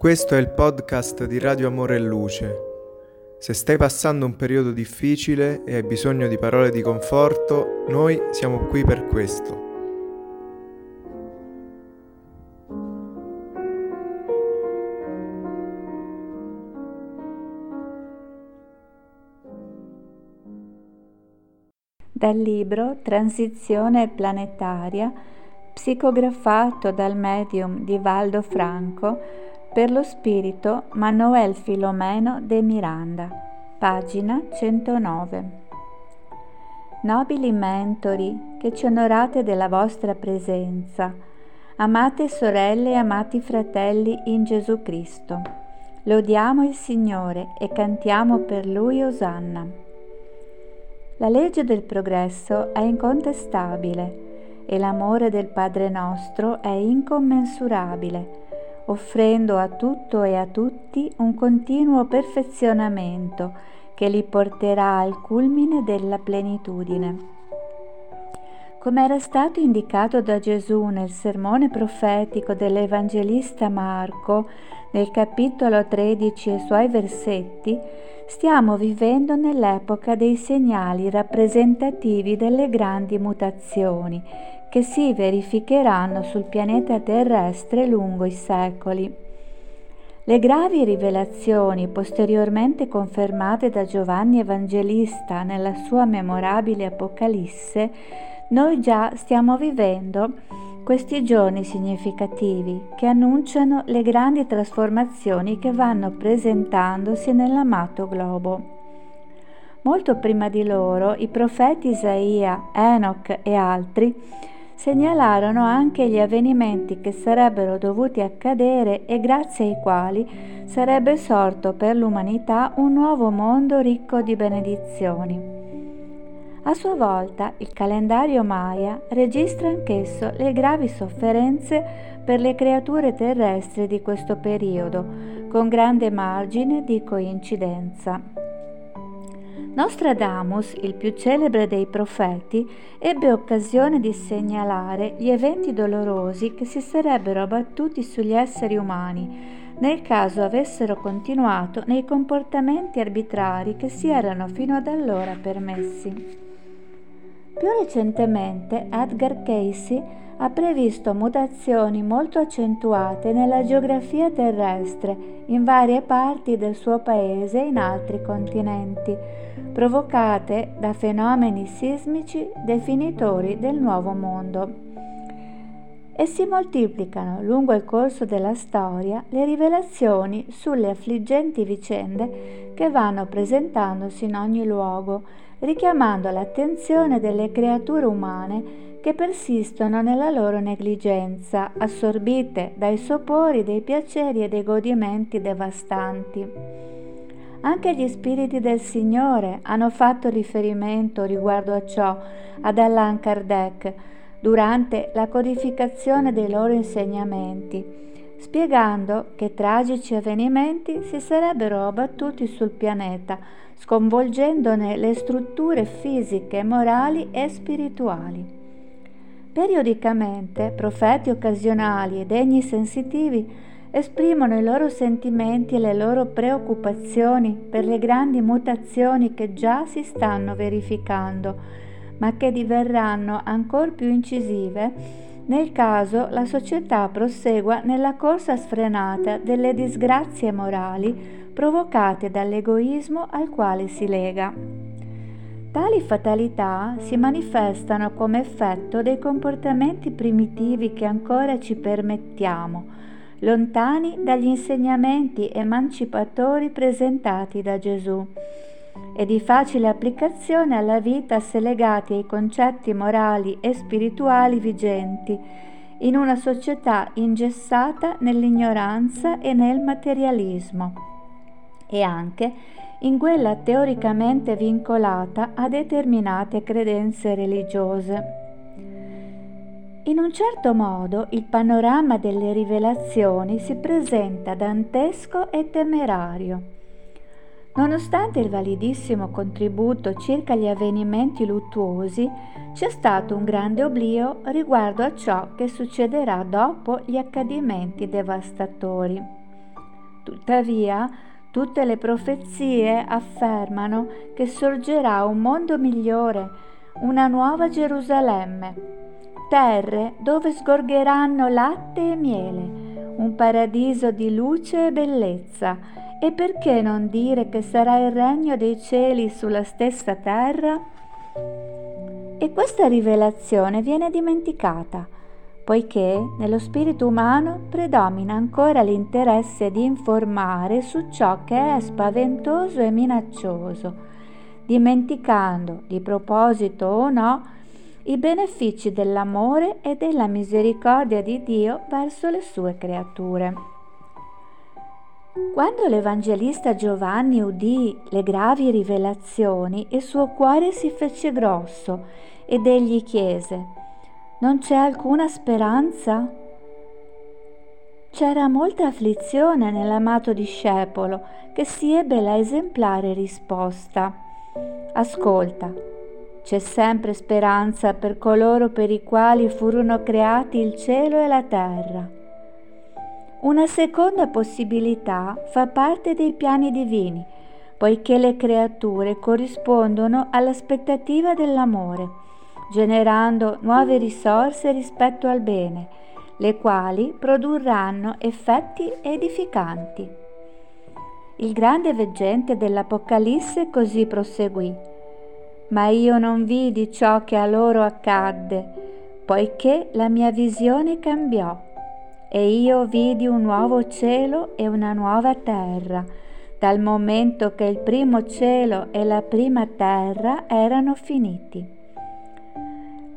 Questo è il podcast di Radio Amore e Luce. Se stai passando un periodo difficile e hai bisogno di parole di conforto, noi siamo qui per questo. Dal libro Transizione planetaria, psicografato dal medium di Valdo Franco, per lo spirito Manuel Filomeno de Miranda, pagina 109. Nobili mentori, che ci onorate della vostra presenza, amate sorelle e amati fratelli in Gesù Cristo, lodiamo il Signore e cantiamo per Lui Osanna. La legge del progresso è incontestabile e l'amore del Padre nostro è incommensurabile offrendo a tutto e a tutti un continuo perfezionamento che li porterà al culmine della plenitudine. Come era stato indicato da Gesù nel sermone profetico dell'Evangelista Marco, nel capitolo 13 e suoi versetti, stiamo vivendo nell'epoca dei segnali rappresentativi delle grandi mutazioni che si verificheranno sul pianeta terrestre lungo i secoli. Le gravi rivelazioni posteriormente confermate da Giovanni Evangelista nella sua memorabile Apocalisse, noi già stiamo vivendo questi giorni significativi che annunciano le grandi trasformazioni che vanno presentandosi nell'amato globo. Molto prima di loro i profeti Isaia, Enoch e altri segnalarono anche gli avvenimenti che sarebbero dovuti accadere e grazie ai quali sarebbe sorto per l'umanità un nuovo mondo ricco di benedizioni. A sua volta il calendario Maya registra anch'esso le gravi sofferenze per le creature terrestri di questo periodo, con grande margine di coincidenza. Nostradamus, il più celebre dei profeti, ebbe occasione di segnalare gli eventi dolorosi che si sarebbero abbattuti sugli esseri umani nel caso avessero continuato nei comportamenti arbitrari che si erano fino ad allora permessi. Più recentemente Edgar Casey ha previsto mutazioni molto accentuate nella geografia terrestre in varie parti del suo paese e in altri continenti, provocate da fenomeni sismici definitori del nuovo mondo. E si moltiplicano lungo il corso della storia le rivelazioni sulle affliggenti vicende che vanno presentandosi in ogni luogo, richiamando l'attenzione delle creature umane che persistono nella loro negligenza, assorbite dai sopori dei piaceri e dei godimenti devastanti. Anche gli spiriti del Signore hanno fatto riferimento riguardo a ciò ad Allan Kardec durante la codificazione dei loro insegnamenti, spiegando che tragici avvenimenti si sarebbero abbattuti sul pianeta, sconvolgendone le strutture fisiche, morali e spirituali. Periodicamente profeti occasionali e degni sensitivi esprimono i loro sentimenti e le loro preoccupazioni per le grandi mutazioni che già si stanno verificando, ma che diverranno ancora più incisive nel caso la società prosegua nella corsa sfrenata delle disgrazie morali provocate dall'egoismo al quale si lega. Tali fatalità si manifestano come effetto dei comportamenti primitivi che ancora ci permettiamo, lontani dagli insegnamenti emancipatori presentati da Gesù e di facile applicazione alla vita se legati ai concetti morali e spirituali vigenti in una società ingessata nell'ignoranza e nel materialismo e anche in quella teoricamente vincolata a determinate credenze religiose. In un certo modo il panorama delle rivelazioni si presenta dantesco e temerario. Nonostante il validissimo contributo circa gli avvenimenti luttuosi, c'è stato un grande oblio riguardo a ciò che succederà dopo gli accadimenti devastatori. Tuttavia, tutte le profezie affermano che sorgerà un mondo migliore, una nuova Gerusalemme, terre dove sgorgeranno latte e miele, un paradiso di luce e bellezza. E perché non dire che sarà il regno dei cieli sulla stessa terra? E questa rivelazione viene dimenticata poiché nello spirito umano predomina ancora l'interesse di informare su ciò che è spaventoso e minaccioso, dimenticando, di proposito o no, i benefici dell'amore e della misericordia di Dio verso le sue creature. Quando l'Evangelista Giovanni udì le gravi rivelazioni, il suo cuore si fece grosso ed egli chiese, non c'è alcuna speranza? C'era molta afflizione nell'amato discepolo che si ebbe la esemplare risposta. Ascolta, c'è sempre speranza per coloro per i quali furono creati il cielo e la terra. Una seconda possibilità fa parte dei piani divini, poiché le creature corrispondono all'aspettativa dell'amore generando nuove risorse rispetto al bene, le quali produrranno effetti edificanti. Il grande veggente dell'Apocalisse così proseguì. Ma io non vidi ciò che a loro accadde, poiché la mia visione cambiò, e io vidi un nuovo cielo e una nuova terra, dal momento che il primo cielo e la prima terra erano finiti.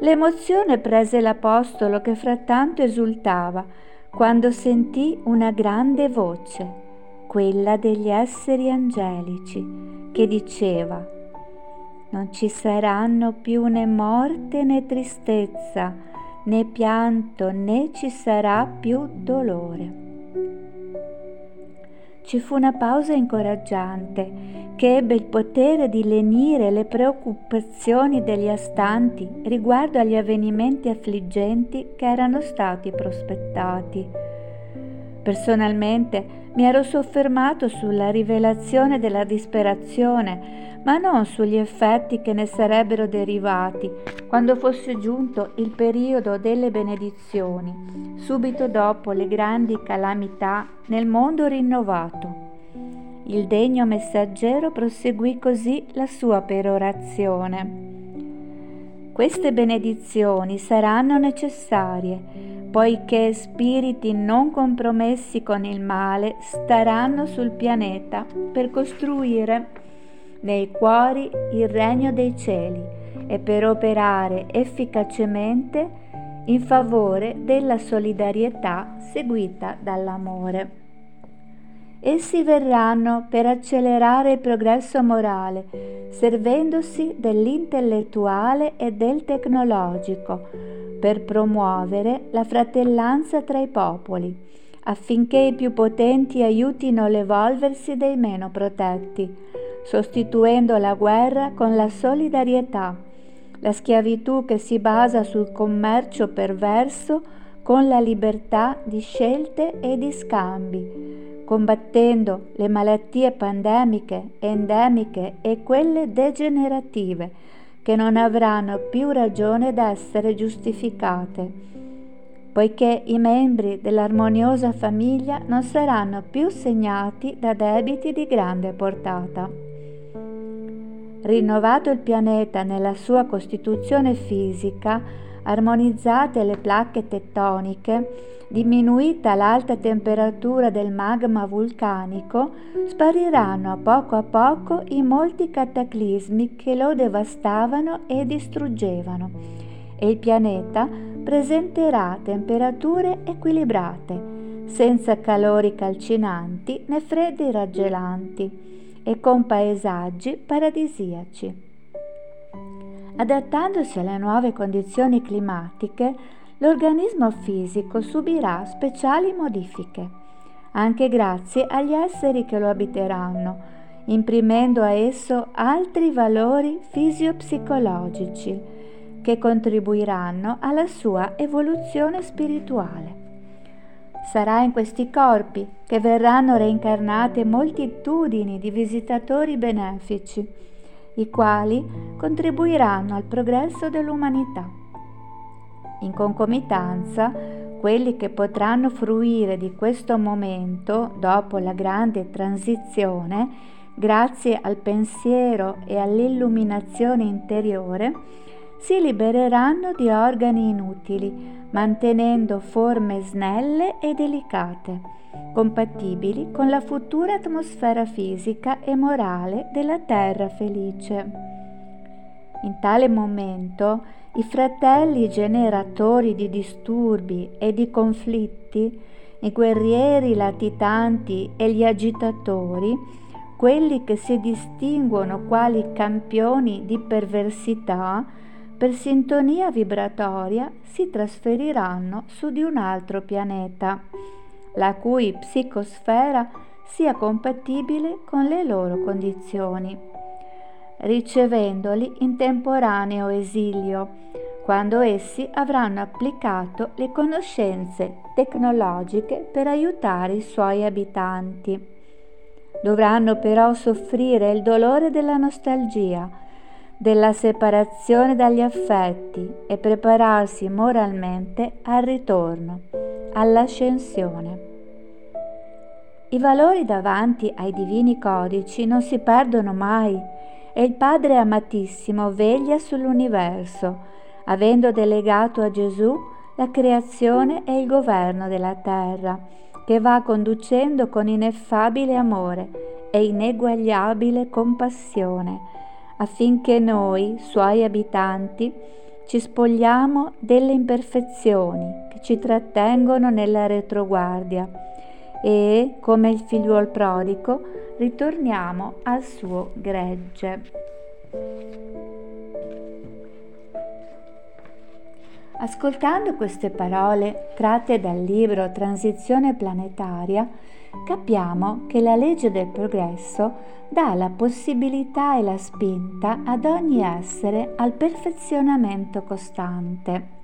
L'emozione prese l'Apostolo che frattanto esultava quando sentì una grande voce, quella degli esseri angelici, che diceva Non ci saranno più né morte né tristezza, né pianto né ci sarà più dolore. Ci fu una pausa incoraggiante che ebbe il potere di lenire le preoccupazioni degli astanti riguardo agli avvenimenti affliggenti che erano stati prospettati. Personalmente mi ero soffermato sulla rivelazione della disperazione, ma non sugli effetti che ne sarebbero derivati quando fosse giunto il periodo delle benedizioni, subito dopo le grandi calamità nel mondo rinnovato. Il degno messaggero proseguì così la sua perorazione. Queste benedizioni saranno necessarie, poiché spiriti non compromessi con il male staranno sul pianeta per costruire nei cuori il regno dei cieli e per operare efficacemente in favore della solidarietà seguita dall'amore. Essi verranno per accelerare il progresso morale, servendosi dell'intellettuale e del tecnologico, per promuovere la fratellanza tra i popoli, affinché i più potenti aiutino l'evolversi dei meno protetti, sostituendo la guerra con la solidarietà, la schiavitù che si basa sul commercio perverso con la libertà di scelte e di scambi combattendo le malattie pandemiche, endemiche e quelle degenerative che non avranno più ragione d'essere giustificate, poiché i membri dell'armoniosa famiglia non saranno più segnati da debiti di grande portata. Rinnovato il pianeta nella sua costituzione fisica, armonizzate le placche tettoniche, diminuita l'alta temperatura del magma vulcanico, spariranno a poco a poco i molti cataclismi che lo devastavano e distruggevano e il pianeta presenterà temperature equilibrate, senza calori calcinanti né freddi raggelanti e con paesaggi paradisiaci. Adattandosi alle nuove condizioni climatiche, l'organismo fisico subirà speciali modifiche, anche grazie agli esseri che lo abiteranno, imprimendo a esso altri valori fisiopsicologici che contribuiranno alla sua evoluzione spirituale. Sarà in questi corpi che verranno reincarnate moltitudini di visitatori benefici, i quali contribuiranno al progresso dell'umanità. In concomitanza, quelli che potranno fruire di questo momento dopo la grande transizione, grazie al pensiero e all'illuminazione interiore, si libereranno di organi inutili, mantenendo forme snelle e delicate, compatibili con la futura atmosfera fisica e morale della Terra felice. In tale momento i fratelli generatori di disturbi e di conflitti, i guerrieri latitanti e gli agitatori, quelli che si distinguono quali campioni di perversità, per sintonia vibratoria si trasferiranno su di un altro pianeta, la cui psicosfera sia compatibile con le loro condizioni, ricevendoli in temporaneo esilio, quando essi avranno applicato le conoscenze tecnologiche per aiutare i suoi abitanti. Dovranno però soffrire il dolore della nostalgia, della separazione dagli affetti e prepararsi moralmente al ritorno, all'ascensione. I valori davanti ai divini codici non si perdono mai e il Padre amatissimo veglia sull'universo, avendo delegato a Gesù la creazione e il governo della terra, che va conducendo con ineffabile amore e ineguagliabile compassione affinché noi, suoi abitanti, ci spogliamo delle imperfezioni che ci trattengono nella retroguardia e, come il figliuol prodigo, ritorniamo al suo gregge. Ascoltando queste parole tratte dal libro Transizione planetaria, capiamo che la legge del progresso dà la possibilità e la spinta ad ogni essere al perfezionamento costante.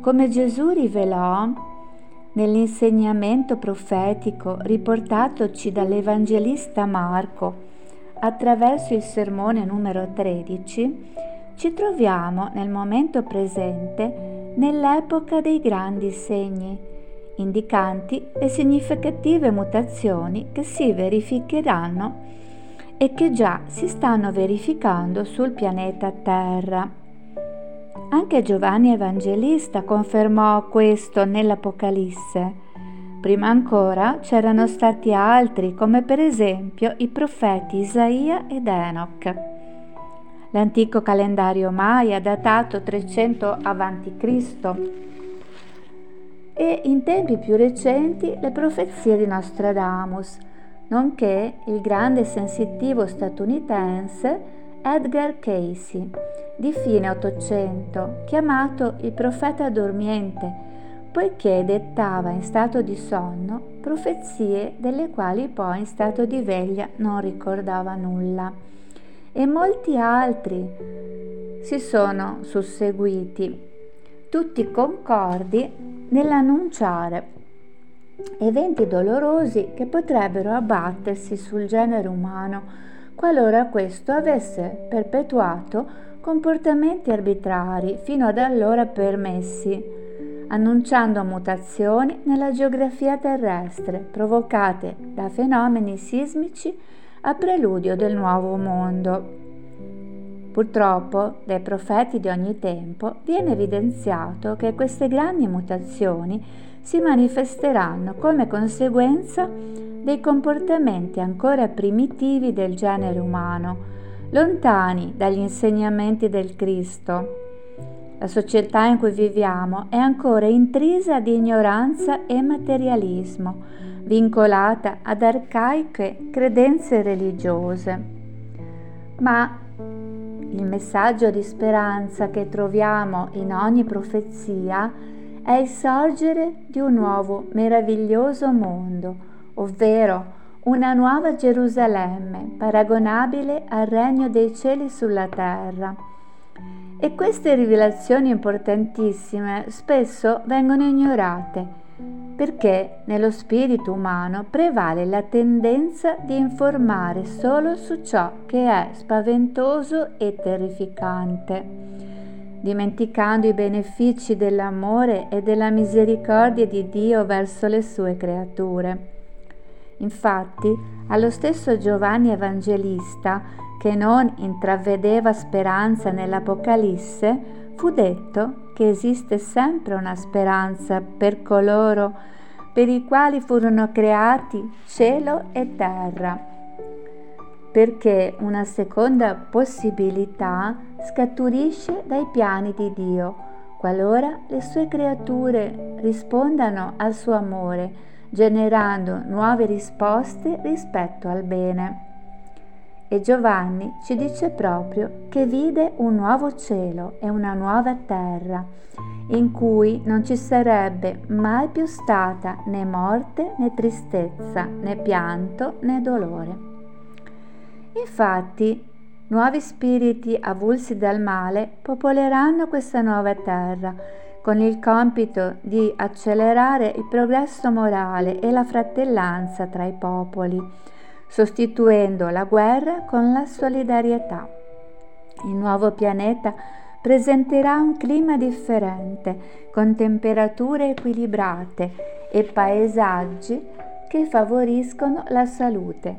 Come Gesù rivelò nell'insegnamento profetico riportatoci dall'Evangelista Marco attraverso il sermone numero 13, ci troviamo nel momento presente nell'epoca dei grandi segni, indicanti le significative mutazioni che si verificheranno e che già si stanno verificando sul pianeta Terra. Anche Giovanni Evangelista confermò questo nell'Apocalisse. Prima ancora c'erano stati altri, come per esempio i profeti Isaia ed Enoch. L'antico calendario Maya, datato 300 a.C., e in tempi più recenti le profezie di Nostradamus, nonché il grande sensitivo statunitense Edgar Casey, di fine Ottocento, chiamato il profeta dormiente, poiché dettava in stato di sonno profezie delle quali poi in stato di veglia non ricordava nulla. E molti altri si sono susseguiti, tutti concordi nell'annunciare eventi dolorosi che potrebbero abbattersi sul genere umano qualora questo avesse perpetuato comportamenti arbitrari fino ad allora permessi, annunciando mutazioni nella geografia terrestre provocate da fenomeni sismici a preludio del nuovo mondo. Purtroppo, dai profeti di ogni tempo viene evidenziato che queste grandi mutazioni si manifesteranno come conseguenza dei comportamenti ancora primitivi del genere umano, lontani dagli insegnamenti del Cristo. La società in cui viviamo è ancora intrisa di ignoranza e materialismo, vincolata ad arcaiche credenze religiose. Ma il messaggio di speranza che troviamo in ogni profezia è il sorgere di un nuovo meraviglioso mondo, ovvero una nuova Gerusalemme paragonabile al regno dei cieli sulla terra. E queste rivelazioni importantissime spesso vengono ignorate perché nello spirito umano prevale la tendenza di informare solo su ciò che è spaventoso e terrificante, dimenticando i benefici dell'amore e della misericordia di Dio verso le sue creature. Infatti, allo stesso Giovanni Evangelista, che non intravedeva speranza nell'Apocalisse, fu detto che esiste sempre una speranza per coloro per i quali furono creati cielo e terra, perché una seconda possibilità scaturisce dai piani di Dio, qualora le sue creature rispondano al suo amore, generando nuove risposte rispetto al bene. E Giovanni ci dice proprio che vide un nuovo cielo e una nuova terra, in cui non ci sarebbe mai più stata né morte né tristezza, né pianto né dolore. Infatti, nuovi spiriti avulsi dal male popoleranno questa nuova terra con il compito di accelerare il progresso morale e la fratellanza tra i popoli sostituendo la guerra con la solidarietà. Il nuovo pianeta presenterà un clima differente, con temperature equilibrate e paesaggi che favoriscono la salute,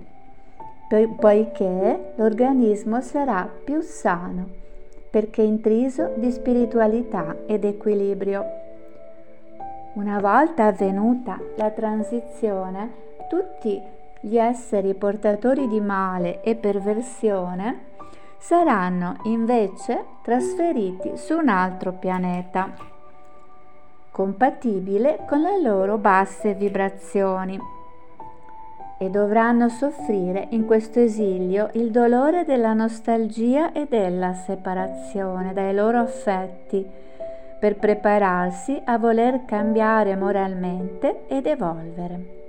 poiché l'organismo sarà più sano, perché intriso di spiritualità ed equilibrio. Una volta avvenuta la transizione, tutti gli esseri portatori di male e perversione saranno invece trasferiti su un altro pianeta, compatibile con le loro basse vibrazioni, e dovranno soffrire in questo esilio il dolore della nostalgia e della separazione dai loro affetti, per prepararsi a voler cambiare moralmente ed evolvere.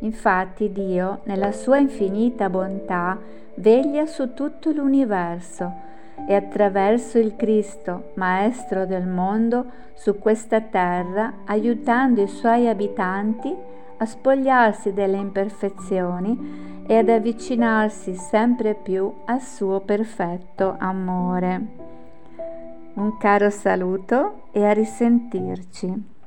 Infatti Dio, nella sua infinita bontà, veglia su tutto l'universo e attraverso il Cristo, Maestro del mondo, su questa terra, aiutando i suoi abitanti a spogliarsi delle imperfezioni e ad avvicinarsi sempre più al suo perfetto amore. Un caro saluto e a risentirci.